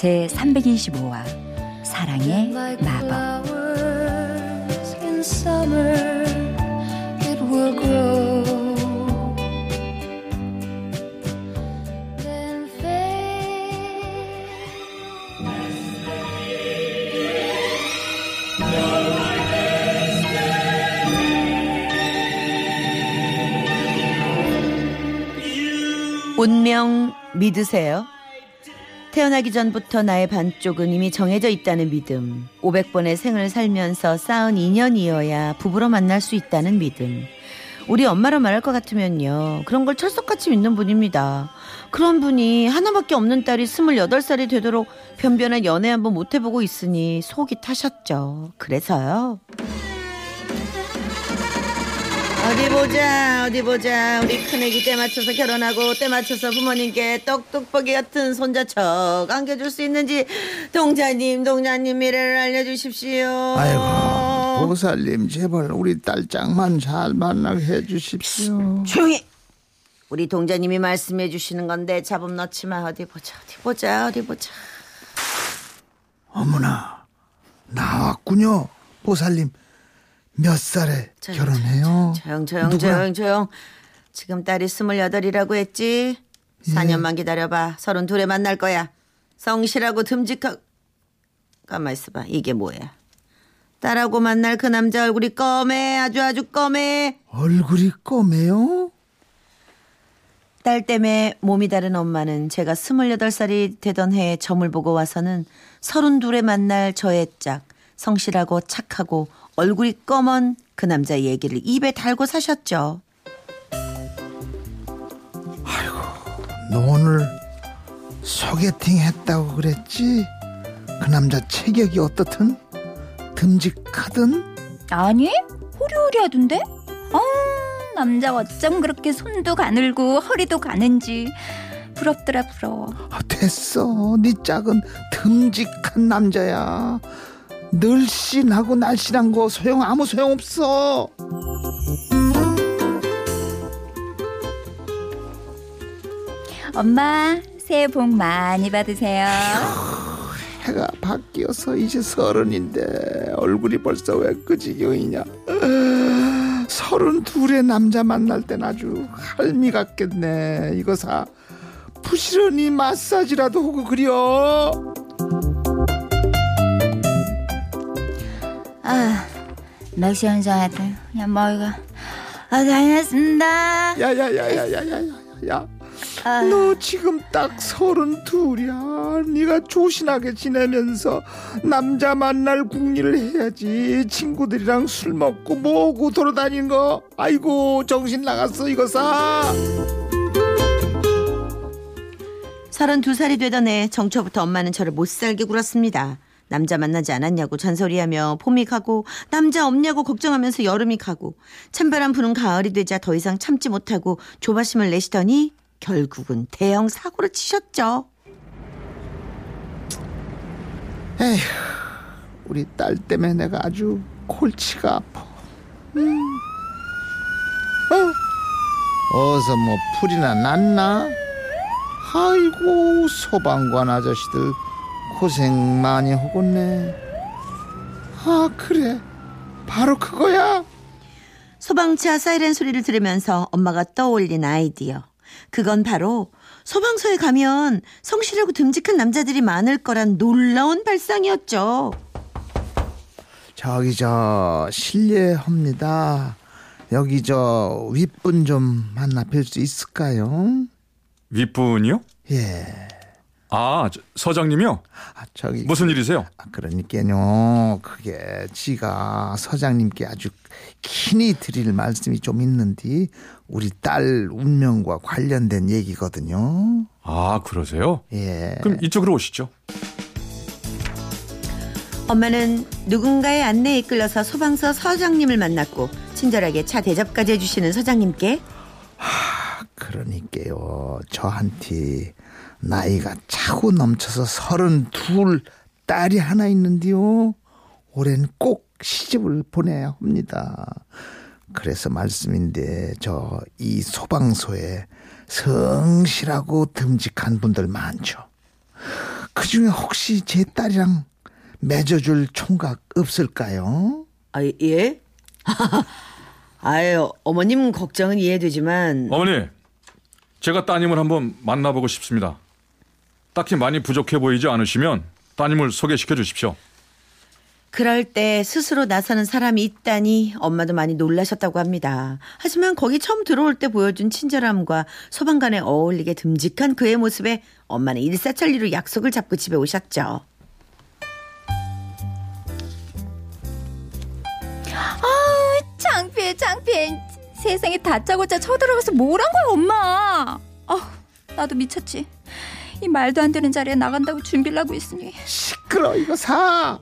제 325화 사랑의 마법 flowers in summer. It will grow. Then fade. 운명 믿으세요? 태어나기 전부터 나의 반쪽은 이미 정해져 있다는 믿음. 500번의 생을 살면서 쌓은 인연이어야 부부로 만날 수 있다는 믿음. 우리 엄마로 말할 것 같으면요. 그런 걸 철석같이 믿는 분입니다. 그런 분이 하나밖에 없는 딸이 28살이 되도록 변변한 연애 한번 못 해보고 있으니 속이 타셨죠. 그래서요. 어디 보자 어디 보자. 우리 큰애기 때 맞춰서 결혼하고 때 맞춰서 부모님께 떡떡볶이 같은 손자 척 안겨줄 수 있는지 동자님 동자님 미래를 알려주십시오. 아이고 보살님 제발 우리 딸짱만 잘 만나게 해주십시오. 조용히. 우리 동자님이 말씀해 주시는 건데 잡음 넣지 마. 어디 보자 어디 보자 어디 보자. 어머나 나왔군요 보살님 몇 살에 조용, 결혼해요? 조용 조용? 조용 조용 지금 딸이 스물여덟이라고 했지? 예. 4년만 기다려봐. 서른 둘에 만날 거야. 성실하고 듬직하 가만 있어봐. 이게 뭐야? 딸하고 만날 그 남자 얼굴이 검해. 아주 아주 검해. 얼굴이 검해요? 딸 때문에 몸이 다른 엄마는 제가 스물여덟 살이 되던 해에 점을 보고 와서는 서른 둘에 만날 저의 짝 성실하고 착하고 얼굴이 검은 그 남자 얘기를 입에 달고 사셨죠. 너 오늘 소개팅 했다고 그랬지? 그 남자 체격이 어떻든? 듬직하든? 아니 호리호리하던데? 어 남자 어쩜 그렇게 손도 가늘고 허리도 가는지. 부럽더라 부러워. 아, 됐어. 네 짝은 듬직한 남자야 늘씬하고 날씬한 거 소용 아무 소용 없어. 엄마 새해 복 많이 받으세요. 해가 바뀌어서 이제 서른인데 얼굴이 벌써 왜그 지경이냐. 서른 둘의 남자 만날 땐 아주 할미 같겠네. 이거 사 부지런히 마사지라도 하고 그려 아 맥시 한잔했다 그냥 머리가. 아 다녔습니다. 야야야야야야야 아. 너 지금 딱 서른 둘이야. 네가 조신하게 지내면서 남자 만날 궁리를 해야지. 친구들이랑 술 먹고 뭐고 돌아다니는 거. 아이고 정신 나갔어 이거 사. 32살이 되던 해 정초부터 엄마는 저를 못 살게 굴었습니다. 남자 만나지 않았냐고 잔소리하며 봄이 가고 남자 없냐고 걱정하면서 여름이 가고 찬바람 부는 가을이 되자 더 이상 참지 못하고 조바심을 내시더니 결국은 대형 사고를 치셨죠. 에휴 우리 딸 때문에 내가 아주 골치가 아파 음. 어? 어서 뭐 풀이나 났나? 아이고 소방관 아저씨들 고생 많이 하겠네 아 그래 바로 그거야 소방차 사이렌 소리를 들으면서 엄마가 떠올린 아이디어. 그건 바로 소방서에 가면 성실하고 듬직한 남자들이 많을 거란 놀라운 발상이었죠. 저기 저 실례합니다 여기 저 윗분 좀 만나 뵐 수 있을까요? 윗분이요? 예 아 저- 서장님이요? 아, 저기 무슨 일이세요? 아, 그러니까요. 그게 지가 서장님께 아주 긴히 드릴 말씀이 좀 있는데 우리 딸 운명과 관련된 얘기거든요. 아, 그러세요? 예. 그럼 이쪽으로 오시죠. 엄마는 누군가의 안내에 이끌려서 소방서 서장님을 만났고 친절하게 차 대접까지 해주시는 서장님께 그러니까요. 저한테 나이가 차고 넘쳐서 서른 둘 딸이 하나 있는데요. 올해는 꼭 시집을 보내야 합니다. 그래서 말씀인데 저 이 소방서에 성실하고 듬직한 분들 많죠. 그 중에 혹시 제 딸이랑 맺어줄 총각 없을까요? 아 예? 아유 어머님 걱정은 이해되지만 어머니, 제가 따님을 한번 만나보고 싶습니다. 딱히 많이 부족해 보이지 않으시면 따님을 소개시켜 주십시오. 그럴 때 스스로 나서는 사람이 있다니 엄마도 많이 놀라셨다고 합니다. 하지만 거기 처음 들어올 때 보여준 친절함과 소방관에 어울리게 듬직한 그의 모습에 엄마는 일사천리로 약속을 잡고 집에 오셨죠. 창피해 창피해 세상에 다짜고짜 쳐들어가서 뭘 한 거야 엄마 아 나도 미쳤지 이 말도 안 되는 자리에 나간다고 준비를 하고 있으니 시끄러 이거 사.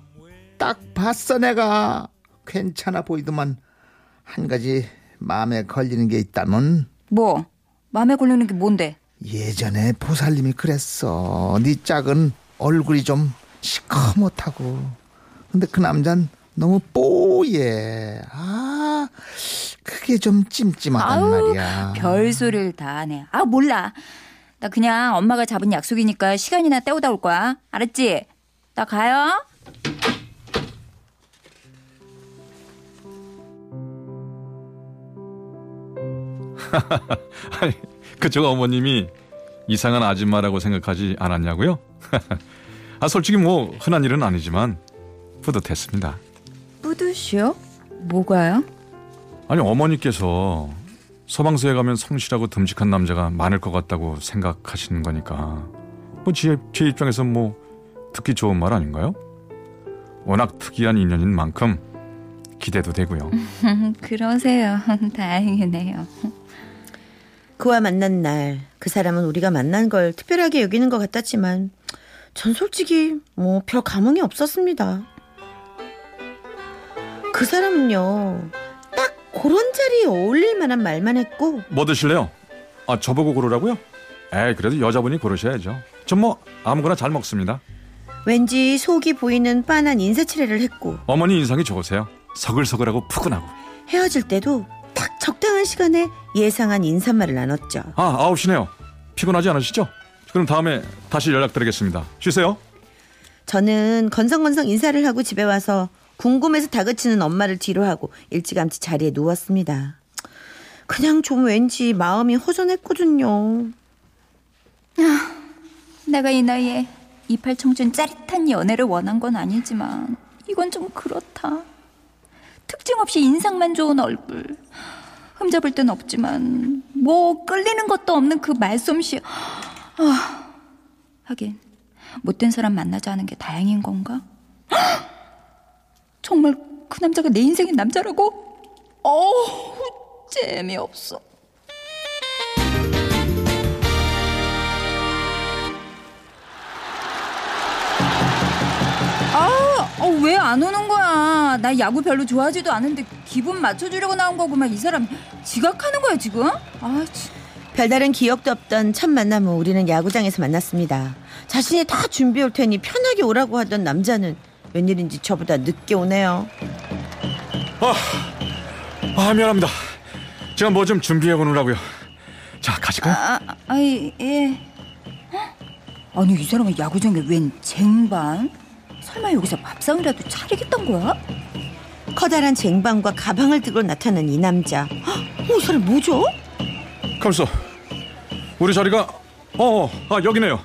딱 봤어 내가. 괜찮아 보이더만 한 가지 마음에 걸리는 게 있다면 뭐 마음에 걸리는 게 뭔데 예전에 보살님이 그랬어. 네 짝은 얼굴이 좀 시커멓다고. 근데 그 남잔 너무 뽀얘. 아, 그게 좀 찜찜하단 아우, 말이야. 별소리를 다 하네 아 몰라 나 그냥 엄마가 잡은 약속이니까 시간이나 때우다 올 거야 알았지 나 가요 아니, 그쪽 어머님이 이상한 아줌마라고 생각하지 않았냐고요? 아, 솔직히 뭐 흔한 일은 아니지만 뿌듯했습니다. 뿌듯이요? 뭐가요? 아니, 어머니께서 소방서에 가면 성실하고 듬직한 남자가 많을 것 같다고 생각하시는 거니까 뭐 제, 제 입장에서 뭐 듣기 좋은 말 아닌가요? 워낙 특이한 인연인 만큼 기대도 되고요. 그러세요 다행이네요 그와 만난 날 그 사람은 우리가 만난 걸 특별하게 여기는 것 같았지만 전 솔직히 뭐 별 감흥이 없었습니다. 그 사람은요 딱 그런 자리에 어울릴 만한 말만 했고 뭐 드실래요? 아, 저보고 고르라고요? 에이, 그래도 여자분이 고르셔야죠. 전 뭐 아무거나 잘 먹습니다. 왠지 속이 보이는 빤한 인사치레를 했고 어머니 인상이 좋으세요. 서글서글하고 푸근하고. 헤어질 때도 딱 적당한 시간에 예상한 인사말을 나눴죠. 아, 아홉 시네요. 피곤하지 않으시죠? 그럼 다음에 다시 연락드리겠습니다. 쉬세요. 저는 건성건성 인사를 하고 집에 와서 궁금해서 다그치는 엄마를 뒤로 하고 일찌감치 자리에 누웠습니다. 그냥 좀 왠지 마음이 허전했거든요. 내가 이 나이에 이팔 청춘 짜릿한 연애를 원한 건 아니지만 이건 좀 그렇다. 특징 없이 인상만 좋은 얼굴. 흠잡을 땐 없지만 뭐 끌리는 것도 없는 그 말솜씨. 아, 하긴 못된 사람 만나지 않은 게 다행인 건가? 그 남자가 내 인생의 남자라고? 어우 재미없어. 아, 어, 왜 안 오는 거야? 나 야구 별로 좋아하지도 않은데 기분 맞춰주려고 나온 거구만. 이 사람 지각하는 거야 지금? 아, 참. 별다른 기억도 없던 첫 만남 후 우리는 야구장에서 만났습니다. 자신이 다 준비해 올 테니 편하게 오라고 하던 남자는 웬일인지 저보다 늦게 오네요. 아, 미안합니다. 제가 뭐 좀 준비해 오느라고요. 자, 가실까요? 아, 아이, 예. 헉? 아니 이 사람은 야구장에 웬 쟁반? 설마 여기서 밥상이라도 차리겠단 거야? 커다란 쟁반과 가방을 들고 나타난 이 남자. 헉, 어, 이 사람 뭐죠? 가만있어. 우리 자리가 어, 어, 아, 여기네요.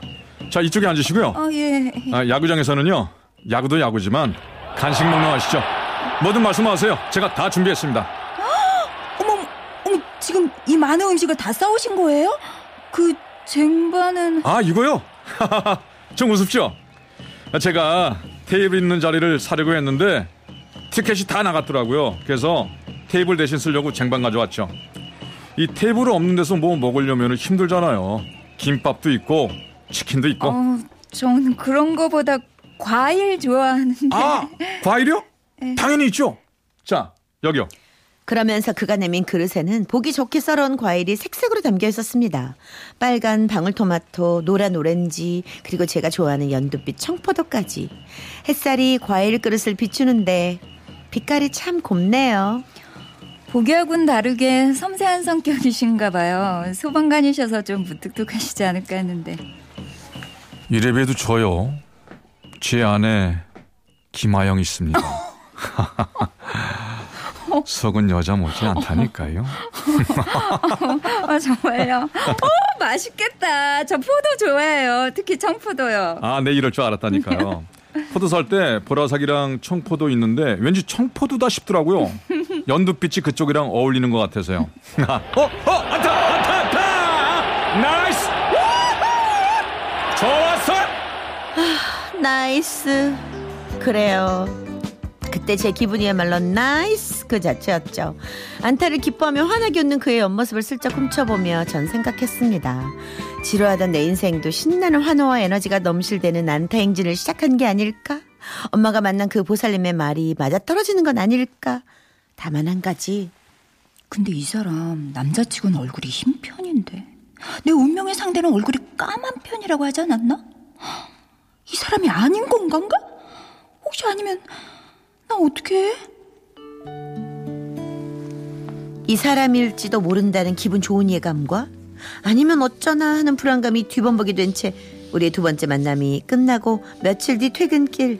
자, 이쪽에 앉으시고요. 아, 예. 아, 야구장에서는요. 야구도 야구지만 간식 먹는 거 아시죠? 뭐든 말씀하세요. 제가 다 준비했습니다. 어머, 어머, 지금 이 많은 음식을 다 싸우신 거예요? 그 쟁반은 아, 이거요? 좀 우습죠? 제가 테이블 있는 자리를 사려고 했는데 티켓이 다 나갔더라고요. 그래서 테이블 대신 쓰려고 쟁반 가져왔죠. 이 테이블 없는 데서 뭐 먹으려면 힘들잖아요. 김밥도 있고 치킨도 있고. 어, 전 그런 거보다 과일 좋아하는데. 아 과일이요? 당연히 있죠. 자 여기요. 그러면서 그가 내민 그릇에는 보기 좋게 썰어온 과일이 색색으로 담겨 있었습니다. 빨간 방울토마토, 노란 오렌지, 그리고 제가 좋아하는 연두빛 청포도까지. 햇살이 과일 그릇을 비추는데 빛깔이 참 곱네요. 보기하고는 다르게 섬세한 성격이신가 봐요. 소방관이셔서 좀 무뚝뚝하시지 않을까 했는데. 이래봬도 저요. 제 안에 김아영 있습니다. 속은 여자 못지 않다니까요. 아, 정말요? 어, 맛있겠다. 저 포도 좋아해요. 특히 청포도요. 아, 네 이럴 줄 알았다니까요. 포도 살 때 보라색이랑 청포도 있는데 왠지 청포도다 싶더라고요. 연두빛이 그쪽이랑 어울리는 것 같아서요. 어, 어, 안타, 안타, 안타! nice! 좋았어! 나이스. 그래요. 그때 제 기분이야말로 나이스 그 자체였죠. 안타를 기뻐하며 환하게 웃는 그의 옆모습을 슬쩍 훔쳐보며 전 생각했습니다. 지루하던 내 인생도 신나는 환호와 에너지가 넘실대는 안타 행진을 시작한 게 아닐까? 엄마가 만난 그 보살님의 말이 맞아떨어지는 건 아닐까? 다만 한 가지 근데 이 사람 남자치고는 얼굴이 흰 편인데 내 운명의 상대는 얼굴이 까만 편이라고 하지 않았나? 이 사람이 아닌 건간가? 혹시 아니면 나 어떻게 해? 이 사람일지도 모른다는 기분 좋은 예감과 아니면 어쩌나 하는 불안감이 뒤범벅이 된 채 우리의 두 번째 만남이 끝나고 며칠 뒤 퇴근길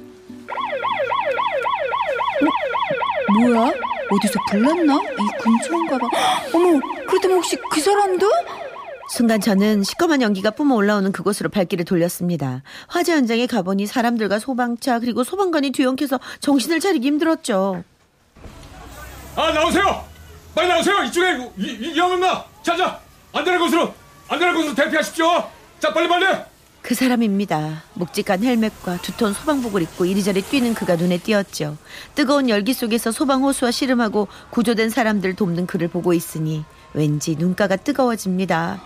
뭐야? 어디서 불났나? 이 근처인가 봐. 어머, 그렇다면 혹시 그 사람도? 순간 저는 시꺼먼 연기가 뿜어 올라오는 그곳으로 발길을 돌렸습니다. 화재 현장에 가보니 사람들과 소방차 그리고 소방관이 뒤엉켜서 정신을 차리기 힘들었죠. 아, 나오세요! 빨리 나오세요! 이쪽에 위, 위, 위험 없나? 자, 자! 안전한 곳으로! 안전한 곳으로 대피하십시오! 자, 빨리, 빨리! 그 사람입니다. 묵직한 헬멧과 두톤 소방복을 입고 이리저리 뛰는 그가 눈에 띄었죠. 뜨거운 열기 속에서 소방 호수와 씨름하고 구조된 사람들 돕는 그를 보고 있으니 왠지 눈가가 뜨거워집니다.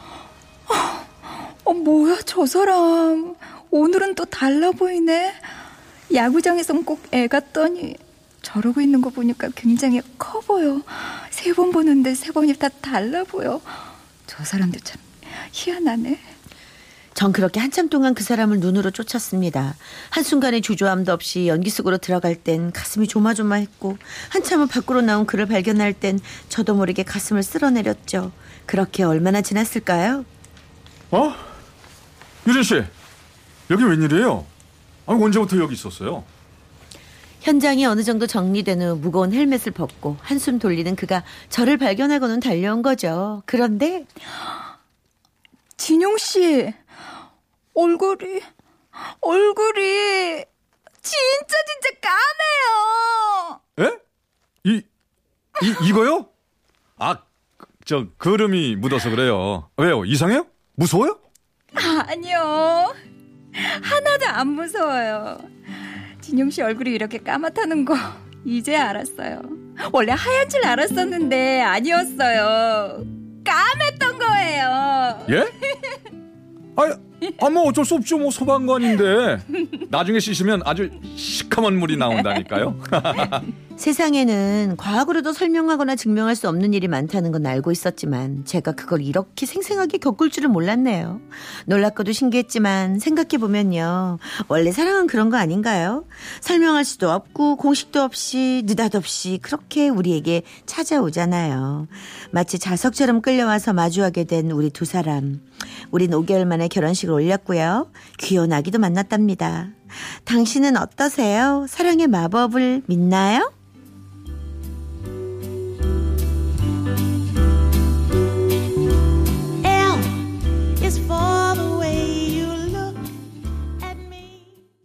어, 뭐야, 저 사람. 오늘은 또 달라 보이네. 야구장에선 꼭 애 같더니 저러고 있는 거 보니까 굉장히 커 보여. 세 번 보는데 세 번이 다 달라 보여. 저 사람들 참 희한하네. 전 그렇게 한참 동안 그 사람을 눈으로 쫓았습니다. 한순간의 주저함도 없이 연기 속으로 들어갈 땐 가슴이 조마조마했고 한참을 밖으로 나온 그를 발견할 땐 저도 모르게 가슴을 쓸어내렸죠. 그렇게 얼마나 지났을까요? 어? 유진 씨, 여기 웬일이에요? 아니, 언제부터 여기 있었어요? 현장이 어느 정도 정리된 후 무거운 헬멧을 벗고 한숨 돌리는 그가 저를 발견하고는 달려온 거죠. 그런데 진용 씨 얼굴이 얼굴이 진짜 진짜 까매요. 에? 이, 이, 이거요? 아, 저, 그름이 묻어서 그래요. 왜요? 이상해요? 무서워요? 아니요 하나도 안 무서워요. 진용 씨 얼굴이 이렇게 까맣다는 거 이제 알았어요. 원래 하얀 줄 알았었는데 아니었어요. 까맸던 거예요. 예? 아, 아, 뭐 어쩔 수 없죠. 뭐 소방관인데. 나중에 씻으면 아주 시커먼 물이 나온다니까요. 세상에는 과학으로도 설명하거나 증명할 수 없는 일이 많다는 건 알고 있었지만 제가 그걸 이렇게 생생하게 겪을 줄은 몰랐네요. 놀랍고도 신기했지만 생각해보면요. 원래 사랑은 그런 거 아닌가요? 설명할 수도 없고 공식도 없이 느닷없이 그렇게 우리에게 찾아오잖아요. 마치 자석처럼 끌려와서 마주하게 된 우리 두 사람. 우린 5개월 만에 결혼식을 올렸고요. 귀여운 아기도 만났답니다. 당신은 어떠세요? 사랑의 마법을 믿나요?